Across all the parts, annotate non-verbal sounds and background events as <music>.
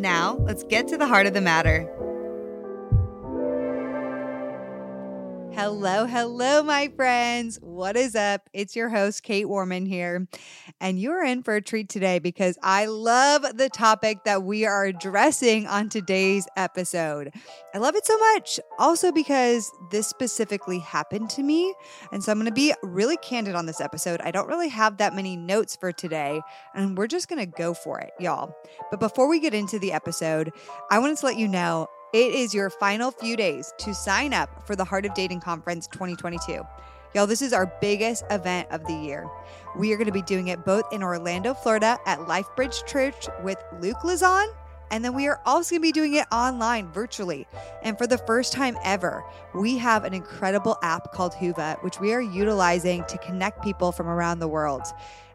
Now, let's get to the heart of the matter. Hello, hello, my friends. What is up? It's your host, Kait Warman here. And you're in for a treat today because I love the topic that we are addressing on today's episode. I love it so much. Also, because this specifically happened to me. And so I'm going to be really candid on this episode. I don't really have that many notes for today, and we're just going to go for it, y'all. But before we get into the episode, I wanted to let you know it is your final few days to sign up for the Heart of Dating Conference 2022. Y'all, this is our biggest event of the year. We are going to be doing it both in Orlando, Florida at LifeBridge Church with Luke Lezon. And then we are also going to be doing it online virtually. And for the first time ever, we have an incredible app called Whova, which we are utilizing to connect people from around the world.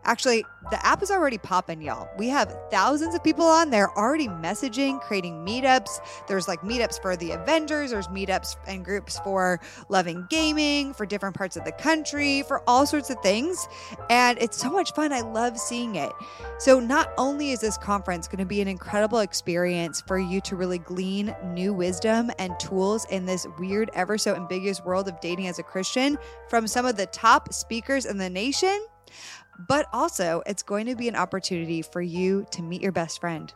Actually, the app is already popping, y'all. We have thousands of people on there already messaging, creating meetups. There's like meetups for the Avengers, there's meetups and groups for loving gaming, for different parts of the country, for all sorts of things. And it's so much fun. I love seeing it. So, not only is this conference going to be an incredible experience for you to really glean new wisdom and tools in this weird, ever so ambiguous world of dating as a Christian from some of the top speakers in the nation but also, it's going to be an opportunity for you to meet your best friend,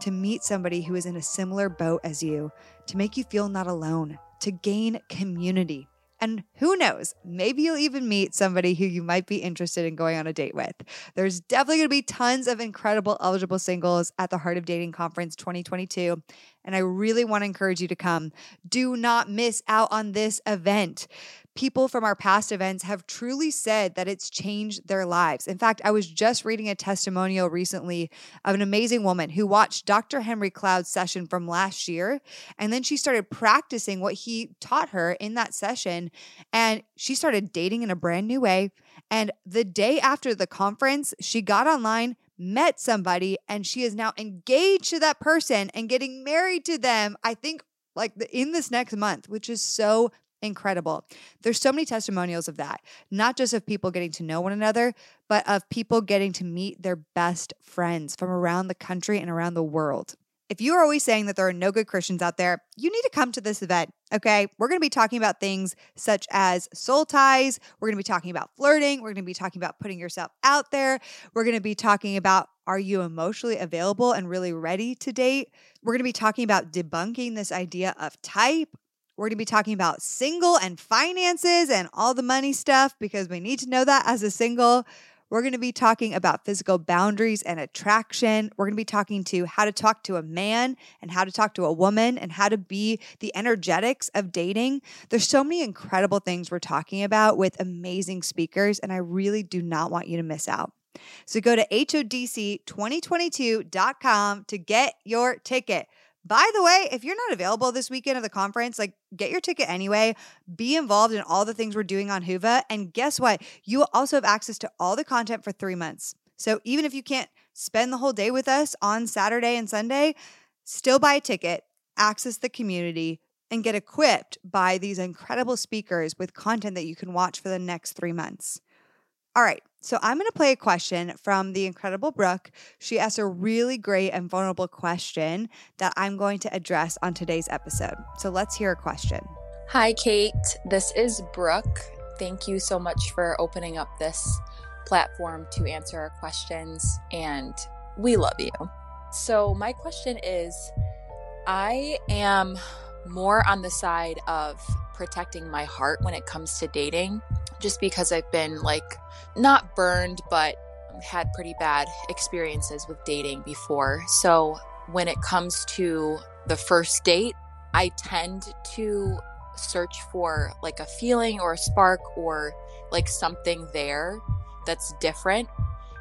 to meet somebody who is in a similar boat as you, to make you feel not alone, to gain community. And who knows, maybe you'll even meet somebody who you might be interested in going on a date with. There's definitely going to be tons of incredible eligible singles at the Heart of Dating Conference 2022. And I really want to encourage you to come. Do not miss out on this event people from our past events have truly said that it's changed their lives. In fact, I was just reading a testimonial recently of an amazing woman who watched Dr. Henry Cloud's session from last year. And then she started practicing what he taught her in that session. And she started dating in a brand new way. And the day after the conference, she got online met somebody and she is now engaged to that person and getting married to them. I think like in this next month, which is so incredible. There's so many testimonials of that, not just of people getting to know one another, but of people getting to meet their best friends from around the country and around the world. If you are always saying that there are no good Christians out there, you need to come to this event. Okay. We're going to be talking about things such as soul ties. We're going to be talking about flirting. We're going to be talking about putting yourself out there. We're going to be talking about are you emotionally available and really ready to date? We're going to be talking about debunking this idea of type. We're going to be talking about single and finances and all the money stuff because we need to know that as a single. We're going to be talking about physical boundaries and attraction. We're going to be talking to how to talk to a man and how to talk to a woman and how to be the energetics of dating. There's so many incredible things we're talking about with amazing speakers, and I really do not want you to miss out. So go to HODC2022.com to get your ticket. By the way, if you're not available this weekend of the conference, like get your ticket anyway. Be involved in all the things we're doing on Whova. And guess what? You will also have access to all the content for three months. So even if you can't spend the whole day with us on Saturday and Sunday, still buy a ticket, access the community, and get equipped by these incredible speakers with content that you can watch for the next three months. All right, so I'm going to play a question from the incredible Brooke. She asked a really great and vulnerable question that I'm going to address on today's episode. So let's hear a question. Hi, Kait. This is Brooke. Thank you so much for opening up this platform to answer our questions, and we love you. So, my question is I am more on the side of protecting my heart when it comes to dating just because I've been like not burned, but had pretty bad experiences with dating before. So when it comes to the first date, I tend to search for like a feeling or a spark or like something there that's different.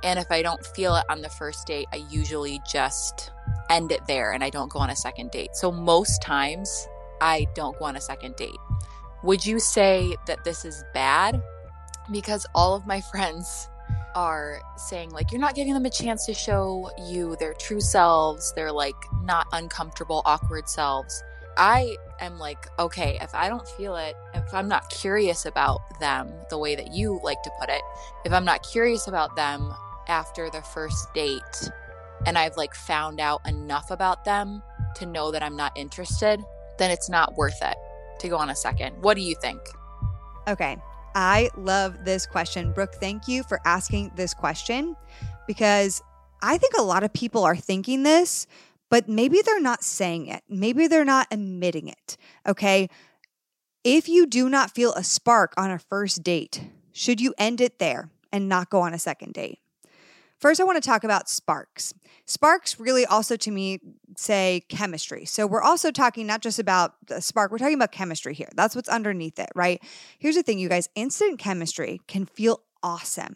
And if I don't feel it on the first date, I usually just end it there and I don't go on a second date. So most times I don't go on a second date. Would you say that this is bad? Because all of my <laughs> friends are saying like you're not giving them a chance to show you their true selves, their like not uncomfortable awkward selves. I am like, okay, if I don't feel it, if I'm not curious about them the way that you like to put it, if I'm not curious about them after the first date and I've like found out enough about them to know that I'm not interested, then it's not worth it to go on a second. What do you think? Okay. I love this question. Brooke, thank you for asking this question because I think a lot of people are thinking this, but maybe they're not saying it. Maybe they're not admitting it. Okay. If you do not feel a spark on a first date, should you end it there and not go on a second date? First, I want to talk about sparks. Sparks really also to me say chemistry. So we're also talking not just about the spark, we're talking about chemistry here. That's what's underneath it, right? Here's the thing, you guys instant chemistry can feel awesome.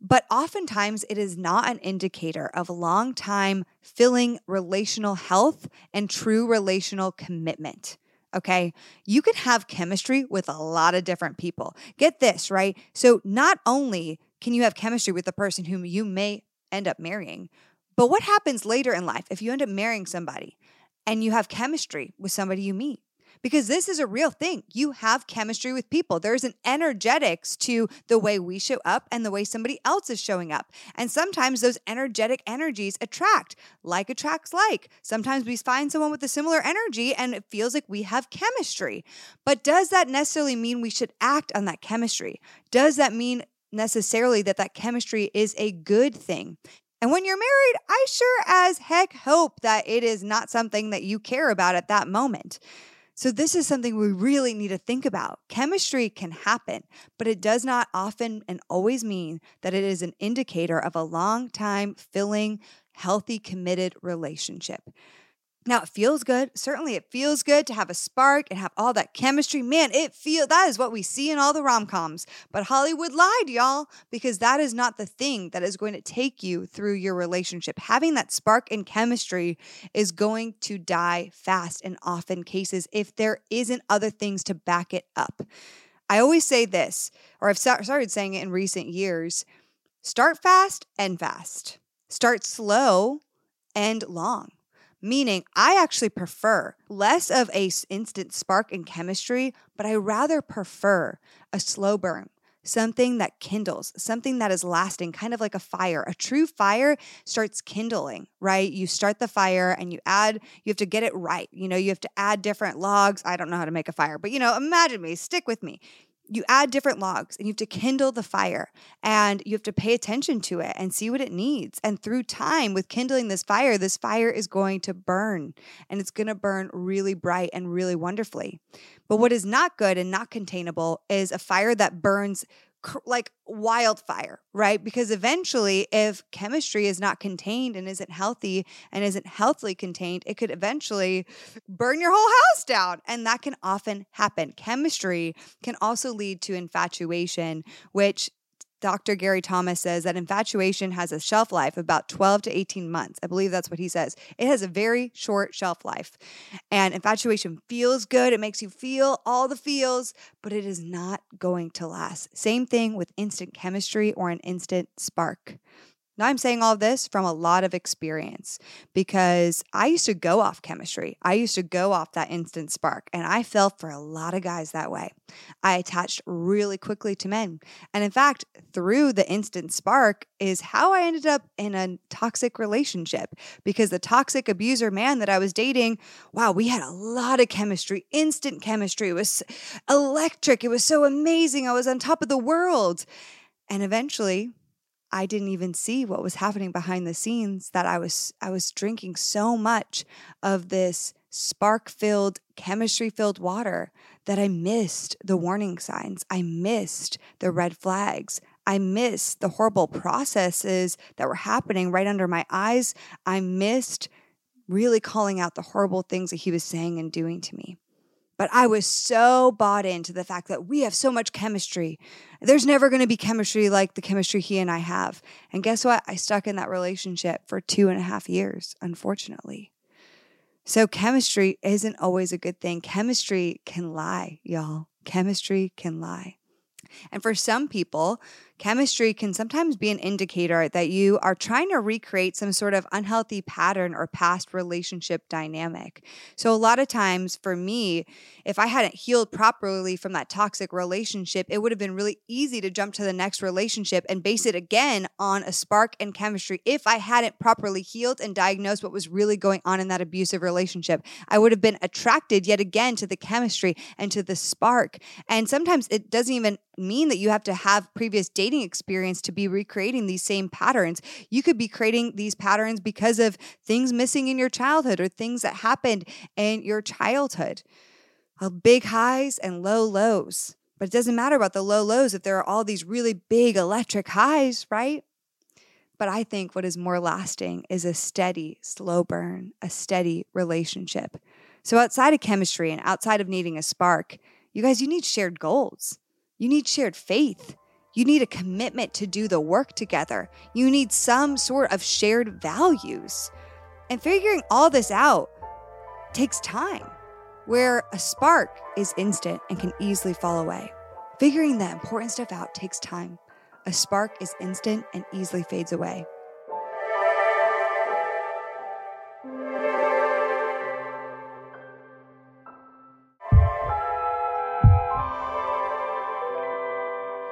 But oftentimes, it is not an indicator of long time filling relational health and true relational commitment. Okay. You can have chemistry with a lot of different people. Get this, right? So, not only can you have chemistry with the person whom you may end up marrying, but what happens later in life if you end up marrying somebody and you have chemistry with somebody you meet? because this is a real thing. You have chemistry with people. There's an energetics to the way we show up and the way somebody else is showing up. And sometimes those energetic energies attract, like attracts like. Sometimes we find someone with a similar energy and it feels like we have chemistry. But does that necessarily mean we should act on that chemistry? Does that mean necessarily that that chemistry is a good thing? And when you're married, I sure as heck hope that it is not something that you care about at that moment. So, this is something we really need to think about. Chemistry can happen, but it does not often and always mean that it is an indicator of a long time, filling, healthy, committed relationship. Now it feels good. Certainly it feels good to have a spark and have all that chemistry. Man, it feel that is what we see in all the rom-coms. But Hollywood lied, y'all, because that is not the thing that is going to take you through your relationship. Having that spark and chemistry is going to die fast in often cases if there isn't other things to back it up. I always say this, or I've started saying it in recent years, start fast and fast. Start slow and long meaning I actually prefer less of a instant spark in chemistry, but I rather prefer a slow burn. Something that kindles, something that is lasting, kind of like a fire. A true fire starts kindling, right? You start the fire and you add, you have to get it right. You know, you have to add different logs. I don't know how to make a fire, but you know, imagine me, stick with me you add different logs and you have to kindle the fire and you have to pay attention to it and see what it needs. And through time, with kindling this fire, this fire is going to burn and it's going to burn really bright and really wonderfully. But what is not good and not containable is a fire that burns like wildfire, right? Because eventually, if chemistry is not contained and isn't healthy and isn't healthily contained, it could eventually burn your whole house down. And that can often happen. Chemistry can also lead to infatuation, which Dr. Gary Thomas says that infatuation has a shelf life of about 12 to 18 months. I believe that's what he says. It has a very short shelf life. And infatuation feels good. It makes you feel all the feels, but it is not going to last. Same thing with instant chemistry or an instant spark. Now, I'm saying all this from a lot of experience because I used to go off chemistry. I used to go off that instant spark, and I fell for a lot of guys that way. I attached really quickly to men. And in fact, through the instant spark is how I ended up in a toxic relationship because the toxic abuser man that I was dating, wow, we had a lot of chemistry, instant chemistry. It was electric. It was so amazing. I was on top of the world. And eventually, I didn't even see what was happening behind the scenes that I was I was drinking so much of this spark-filled chemistry-filled water that I missed the warning signs. I missed the red flags. I missed the horrible processes that were happening right under my eyes. I missed really calling out the horrible things that he was saying and doing to me. But I was so bought into the fact that we have so much chemistry. There's never going to be chemistry like the chemistry he and I have. And guess what? I stuck in that relationship for two and a half years, unfortunately. So, chemistry isn't always a good thing. Chemistry can lie, y'all. Chemistry can lie. And for some people, chemistry can sometimes be an indicator that you are trying to recreate some sort of unhealthy pattern or past relationship dynamic. So, a lot of times for me, if I hadn't healed properly from that toxic relationship, it would have been really easy to jump to the next relationship and base it again on a spark and chemistry. If I hadn't properly healed and diagnosed what was really going on in that abusive relationship, I would have been attracted yet again to the chemistry and to the spark. And sometimes it doesn't even mean that you have to have previous dating experience to be recreating these same patterns. You could be creating these patterns because of things missing in your childhood or things that happened in your childhood. Big highs and low lows. But it doesn't matter about the low lows if there are all these really big electric highs, right? But I think what is more lasting is a steady, slow burn, a steady relationship. So, outside of chemistry and outside of needing a spark, you guys, you need shared goals. You need shared faith. You need a commitment to do the work together. You need some sort of shared values. And figuring all this out takes time, where a spark is instant and can easily fall away. Figuring that important stuff out takes time. A spark is instant and easily fades away.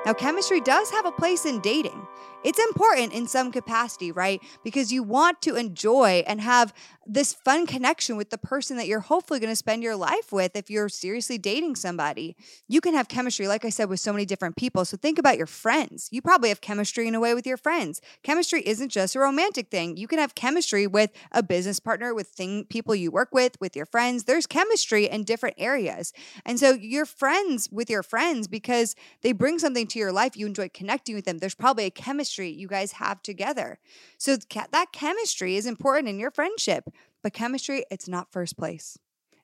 Now, chemistry does have a place in dating. It's important in some capacity, right? Because you want to enjoy and have this fun connection with the person that you're hopefully going to spend your life with if you're seriously dating somebody. You can have chemistry, like I said, with so many different people. So think about your friends. You probably have chemistry in a way with your friends. Chemistry isn't just a romantic thing. You can have chemistry with a business partner, with thing, people you work with, with your friends. There's chemistry in different areas. And so you're friends with your friends because they bring something to your life. You enjoy connecting with them. There's probably a chemistry you guys have together. So that chemistry is important in your friendship. But chemistry, it's not first place.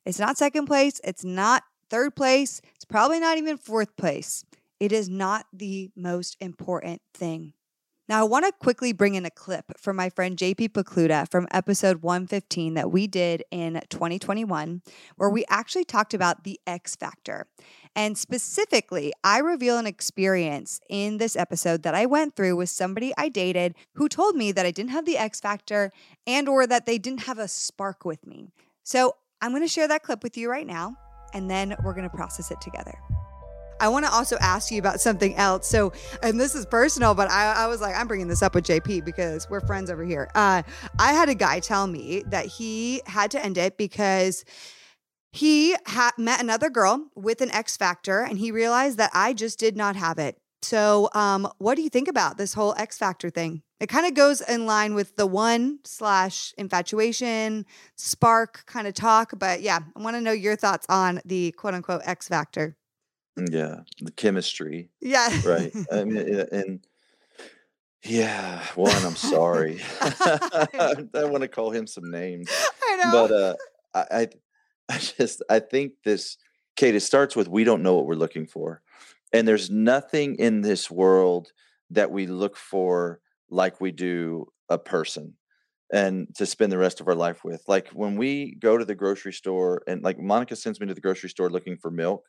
It's not second place. It's not third place. It's probably not even fourth place. It is not the most important thing. Now, I want to quickly bring in a clip from my friend JP Pokluda from episode 115 that we did in 2021, where we actually talked about the X factor. And specifically, I reveal an experience in this episode that I went through with somebody I dated who told me that I didn't have the X factor and or that they didn't have a spark with me. So, I'm going to share that clip with you right now and then we're going to process it together. I want to also ask you about something else. So, and this is personal, but I, I was like, I'm bringing this up with JP because we're friends over here. Uh, I had a guy tell me that he had to end it because he had met another girl with an X factor and he realized that I just did not have it. So, um, what do you think about this whole X factor thing? It kind of goes in line with the one slash infatuation spark kind of talk, but yeah, I want to know your thoughts on the quote unquote X factor. Yeah, the chemistry, Yeah. right? <laughs> I mean, and yeah, one, I'm sorry. <laughs> <laughs> I want to call him some names, I know. but uh, I, I, I just, I think this, Kait, it starts with we don't know what we're looking for, and there's nothing in this world that we look for like we do a person and to spend the rest of our life with. Like when we go to the grocery store and like Monica sends me to the grocery store looking for milk,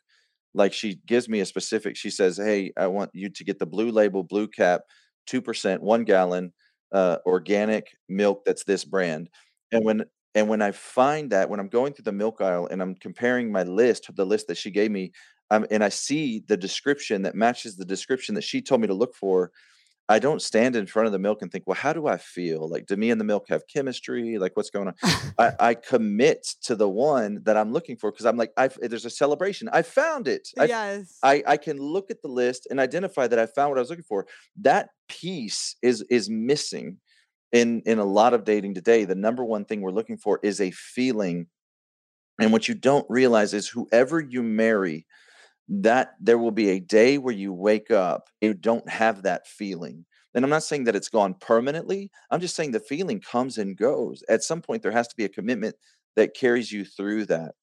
like she gives me a specific, she says, Hey, I want you to get the blue label, blue cap, 2%, one gallon, uh, organic milk that's this brand. And when and when I find that when I'm going through the milk aisle and I'm comparing my list to the list that she gave me, um, and I see the description that matches the description that she told me to look for, I don't stand in front of the milk and think, well, how do I feel? Like, do me and the milk have chemistry? Like, what's going on? <laughs> I, I commit to the one that I'm looking for because I'm like, I've, there's a celebration. I found it. I, yes. I, I can look at the list and identify that I found what I was looking for. That piece is is missing in in a lot of dating today. The number one thing we're looking for is a feeling. And what you don't realize is whoever you marry, that there will be a day where you wake up you don't have that feeling and i'm not saying that it's gone permanently i'm just saying the feeling comes and goes at some point there has to be a commitment that carries you through that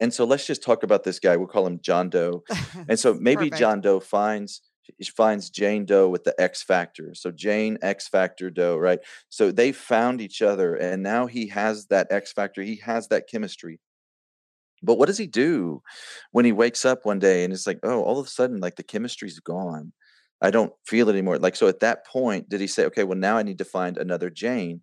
And so let's just talk about this guy. We'll call him John Doe. <laughs> And so maybe John Doe finds finds Jane Doe with the X factor. So Jane X factor Doe, right? So they found each other and now he has that X factor. He has that chemistry. But what does he do when he wakes up one day and it's like, oh, all of a sudden, like the chemistry's gone. I don't feel it anymore. Like, so at that point, did he say, okay, well, now I need to find another Jane?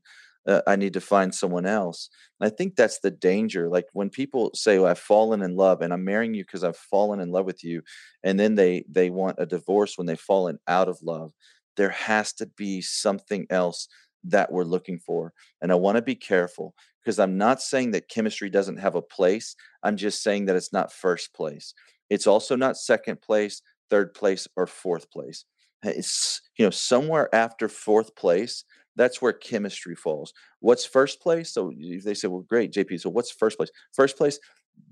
Uh, I need to find someone else. And I think that's the danger. Like when people say, well, I've fallen in love and I'm marrying you because I've fallen in love with you. And then they they want a divorce when they've fallen out of love. There has to be something else that we're looking for. And I want to be careful because I'm not saying that chemistry doesn't have a place. I'm just saying that it's not first place. It's also not second place, third place, or fourth place. It's, you know, somewhere after fourth place, that's where chemistry falls. What's first place? So they say, well, great, JP. So what's first place? First place,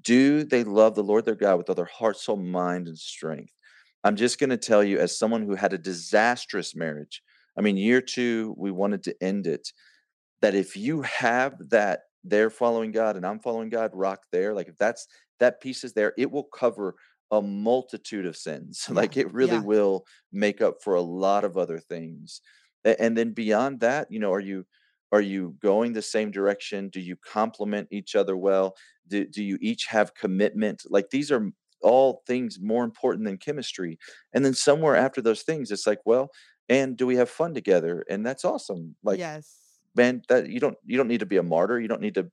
do they love the Lord their God with all their heart, soul, mind, and strength? I'm just going to tell you, as someone who had a disastrous marriage, I mean, year two, we wanted to end it that if you have that they're following God and I'm following God rock there, like if that's that piece is there, it will cover a multitude of sins. <laughs> Yeah. like it really Yeah. will make up for a lot of other things. And then beyond that, you know, are you are you going the same direction? Do you complement each other well? Do, do you each have commitment? Like these are all things more important than chemistry. And then somewhere after those things, it's like, well, and do we have fun together? And that's awesome. Like Yes. Man that you don't you don't need to be a martyr you don't need to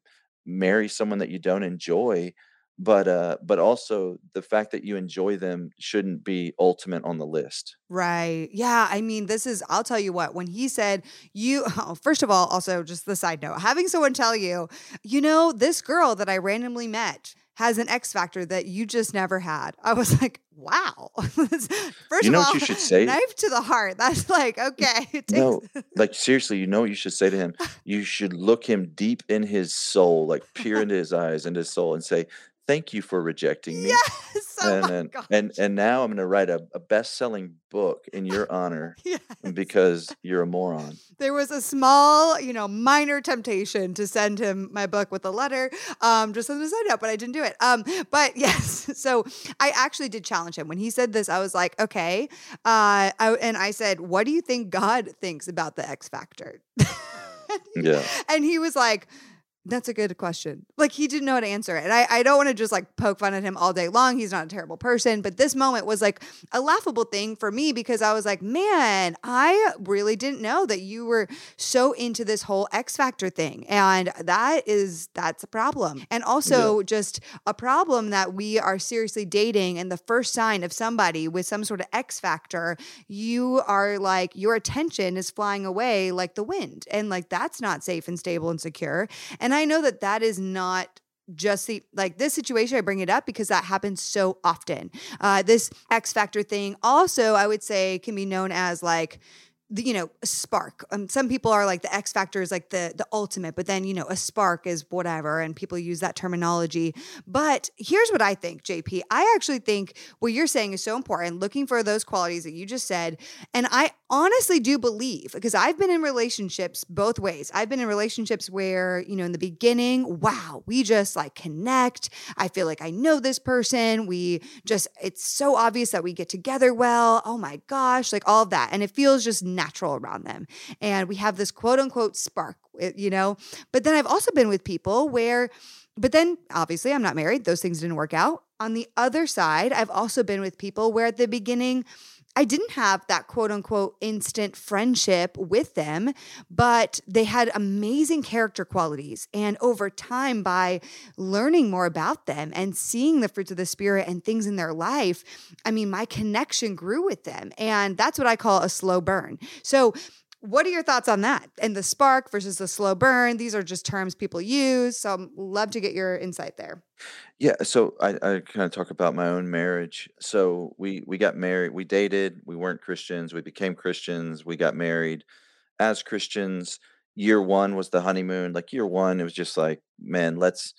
marry someone that you don't enjoy but uh but also the fact that you enjoy them shouldn't be ultimate on the list Right. Yeah. I mean, this is, I'll tell you what, when he said, you, <laughs> oh, first of all, also just the side note, having someone tell you, you know, this girl that I randomly met has an X factor that you just never had. I was <laughs> like, wow. <laughs> first you of know all, what you should say knife to the heart. That's <laughs> like, okay. Takes, no like seriously you know what you should say to him you should look him deep in his soul like peer into his eyes into his soul and say thank you for rejecting me yes. Oh and then and and now i'm going to write a, a best-selling book in your honor <laughs> yes. because you're a moron there was a small, you know, minor temptation to send him my book with a letter, um, just as a side note, but I didn't do it. Um, but <laughs> yes, so I actually did challenge him when he said this. I was like, okay, uh, I, and I said, what do you think God thinks about the X Factor? <laughs> yeah and he was like. That's a good question. Like he didn't know how to answer it. And I, I don't want to just like poke fun at him all day long. He's not a terrible person. But this moment was like a laughable thing for me because I was like, man, I really didn't know that you were so into this whole X Factor thing. And that is, that's a problem. And also just a problem that we are seriously dating. And the first sign of somebody with some sort of X Factor, you are like, your attention is flying away like the wind. And like, that's not safe and stable and secure. And I know that that is not just the like this situation i bring it up because that happens so often. Uh this x factor thing also i would say can be known as like the, you know a spark um, some people are like the x factor is like the the ultimate but then you know a spark is whatever and people use that terminology but here's what i think jp i actually think what you're saying is so important looking for those qualities that you just said and i honestly do believe because I've been in relationships both ways. I've been in relationships where, you know, in the beginning, wow, we just like connect. I feel like I know this person. We just, it's so obvious that we get together well. Oh my gosh, like all of that. And it feels just natural around them. And we have this quote unquote spark, eh, you know. But then I've also been with people where, but then obviously I'm not married. Those things didn't work out. On the other side, I've also been with people where at the beginning, I didn't have that quote unquote instant friendship with them, but they had amazing character qualities. And over time, by learning more about them and seeing the fruits of the Spirit and things in their life, I mean, my connection grew with them. And that's what I call a slow burn. So, what are your thoughts on that? And the spark versus the slow burn? These are just terms people use. So, I'd love to get your insight there. Yeah, so I, I kind of talk about my own marriage. So we we got married, we dated, we weren't Christians, we became Christians, we got married as Christians. Year one was the honeymoon. Like year one, it was just like, man, let's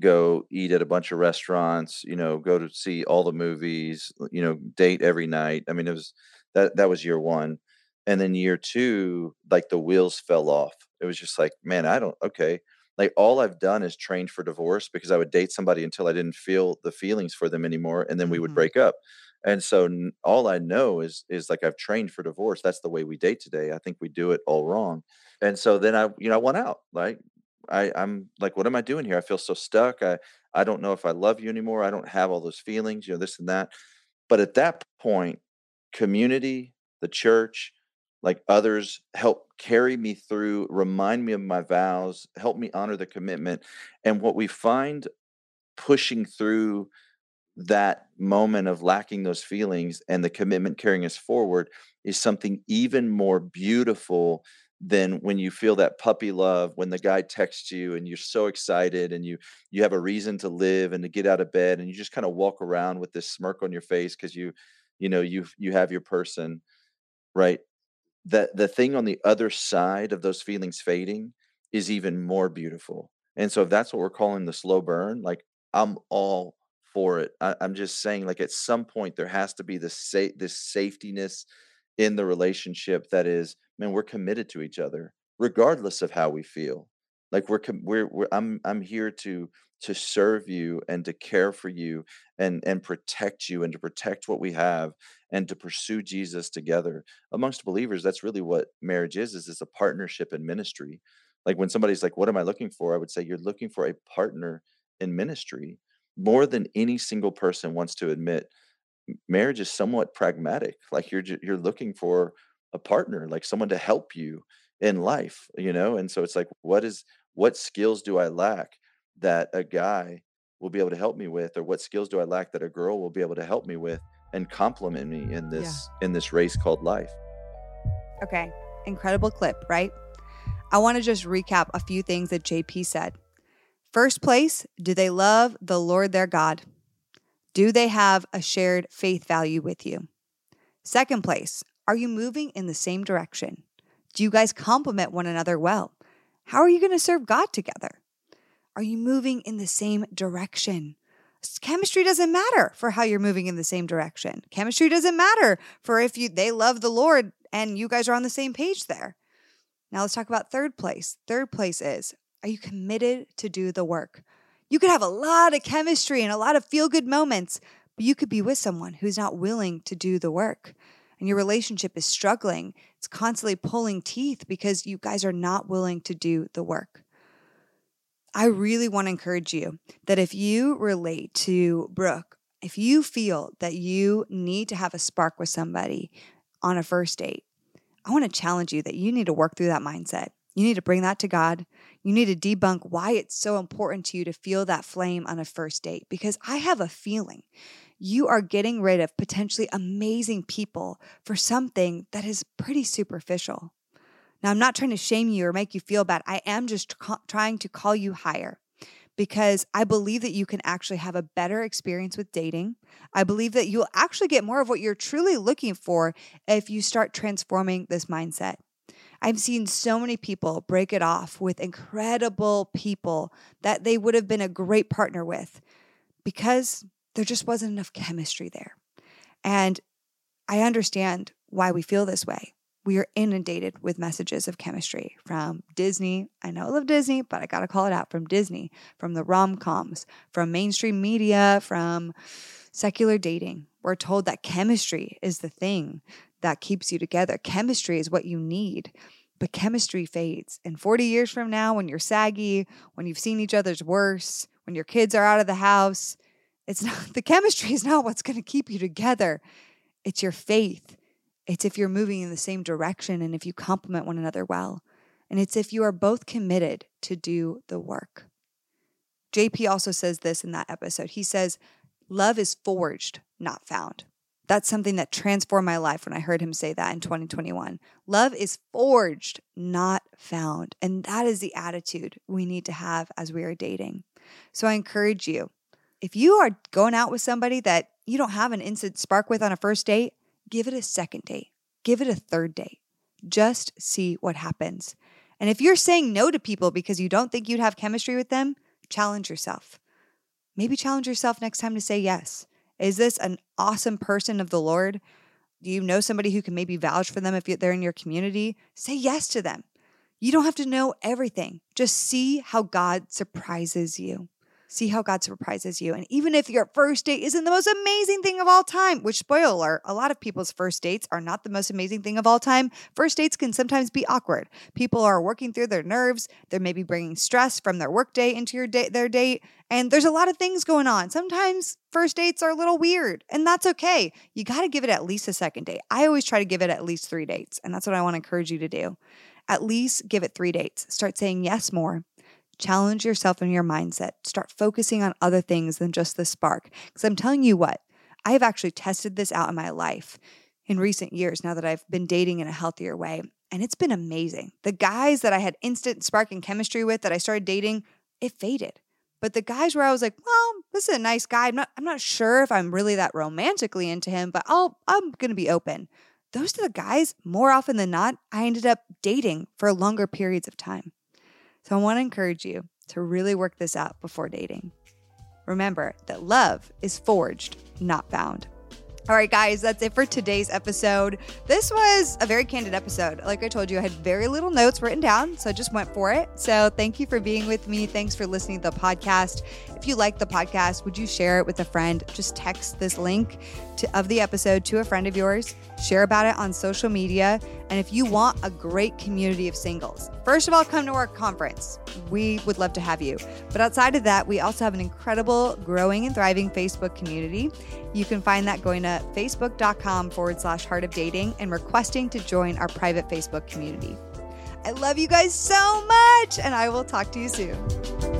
go eat at a bunch of restaurants, you know, go to see all the movies, you know, date every night. I mean, it was that that was year one. And then year two, like the wheels fell off. It was just like, man, I don't okay. like all I've done is trained for divorce because I would date somebody until I didn't feel the feelings for them anymore and then we would Mhm. break up. And so all I know is is like I've trained for divorce. That's the way we date today. I think we do it all wrong. And so then I you know I went out. Like I I'm like what am I doing here? I feel so stuck. I I don't know if I love you anymore. I don't have all those feelings, you know, this and that. But at that point, community, the church, like others help carry me through, remind me of my vows, help me honor the commitment. And what we find pushing through that moment of lacking those feelings and the commitment carrying us forward is something even more beautiful than when you feel that puppy love when the guy texts you and you're so excited and you you have a reason to live and to get out of bed and you just kind of walk around with this smirk on your face because you you know you you have your person right the the thing on the other side of those feelings fading is even more beautiful. And so if that's what we're calling the slow burn, like I'm all for it. I, I'm just saying, like at some point there has to be this sa- this safetiness in the relationship that is, man, we're committed to each other, regardless of how we feel. Like we're we're, we're I'm I'm here to to serve you and to care for you and and protect you and to protect what we have and to pursue Jesus together. Amongst believers that's really what marriage is is it's a partnership in ministry. Like when somebody's like what am i looking for? I would say you're looking for a partner in ministry. More than any single person wants to admit marriage is somewhat pragmatic. Like you're you're looking for a partner like someone to help you in life you know? And so it's like what is what skills do i lack that a guy will be able to help me with or what skills do i lack that a girl will be able to help me with and complement me in Yeah. this in this race called life Okay, incredible clip, right? I want to just recap a few things that JP said. First place, do they love the Lord their God? Do they have a shared faith value with you? Second place, are you moving in the same direction? Do you guys complement one another well? How are you going to serve God together? Are you moving in the same direction? Chemistry doesn't matter for how you're moving in the same direction. Chemistry doesn't matter for if you they love the Lord and you guys are on the same page there. Now let's talk about third place. Third place is are you committed to do the work? You could have a lot of chemistry and a lot of feel good moments, but you could be with someone who's not willing to do the work. And your relationship is struggling. It's constantly pulling teeth because you guys are not willing to do the work. I really want to encourage you that if you relate to Brooke, if you feel that you need to have a spark with somebody on a first date, I want to challenge you that you need to work through that mindset. You need to bring that to God. You need to debunk why it's so important to you to feel that flame on a first date because I have a feeling you are getting rid of potentially amazing people for something that is pretty superficial. Now, I'm not trying to shame you or make you feel bad. I am just trying to call you higher because I believe that you can actually have a better experience with dating. I believe that you'll actually get more of what you're truly looking for if you start transforming this mindset. I've seen so many people break it off with incredible people that they would have been a great partner with because there just wasn't enough chemistry there. And I understand why we feel this way. We are inundated with messages of chemistry from Disney. I know I love Disney, but I got to call it out from Disney, from the rom coms, from mainstream media, from secular dating. We're told that chemistry is the thing that keeps you together. Chemistry is what you need, but chemistry fades. And 40 years from now, when you're saggy, when you've seen each other's worse, when your kids are out of the house, it's not <laughs> the chemistry is not what's going to keep you together. It's your faith. It's if you're moving in the same direction and if you complement one another well. And it's if you are both committed to do the work. JP also says this in that episode. He says, Love is forged, not found. That's something that transformed my life when I heard him say that in 2021. Love is forged, not found. And that is the attitude we need to have as we are dating. So I encourage you if you are going out with somebody that you don't have an instant spark with on a first date, give it a second date, give it a third date. Just see what happens. And if you're saying no to people because you don't think you'd have chemistry with them, challenge yourself. Maybe challenge yourself next time to say yes. Is this an awesome person of the Lord? Do you know somebody who can maybe vouch for them if they're in your community? Say yes to them. You don't have to know everything. Just see how God surprises you. See how God surprises you. And even if your first date isn't the most amazing thing of all time, which, spoiler alert, a lot of people's first dates are not the most amazing thing of all time, first dates can sometimes be awkward. People are working through their nerves. They're maybe bringing stress from their workday into your their date. And there's a lot of things going on. Sometimes first dates are a little weird, and that's okay. You got to give it at least a second date. I always try to give it at least three dates, and that's what I want to encourage you to do. At least give it three dates. Start saying yes more. Challenge yourself in your mindset. Start focusing on other things than just the spark. Because I'm telling you what, I have actually tested this out in my life in recent years now that I've been dating in a healthier way. And it's been amazing. The guys that I had instant spark and chemistry with that I started dating, it faded. But the guys where I was like, well, this is a nice guy. I'm not, I'm not sure if I'm really that romantically into him, but I'll, I'm going to be open. Those are the guys, more often than not, I ended up dating for longer periods of time. So I want to encourage you to really work this out before dating. Remember that love is forged, not found. All right, guys, that's it for today's episode. This was a very candid episode. Like I told you, I had very little notes written down, so I just went for it. So thank you for being with me. Thanks for listening to the podcast. If you like the podcast, would you share it with a friend? Just text this link to, of the episode to a friend of yours, share about it on social media. And if you want a great community of singles, first of all, come to our conference. We would love to have you. But outside of that, we also have an incredible, growing, and thriving Facebook community. You can find that going to facebook.com forward slash heart of dating and requesting to join our private Facebook community. I love you guys so much, and I will talk to you soon.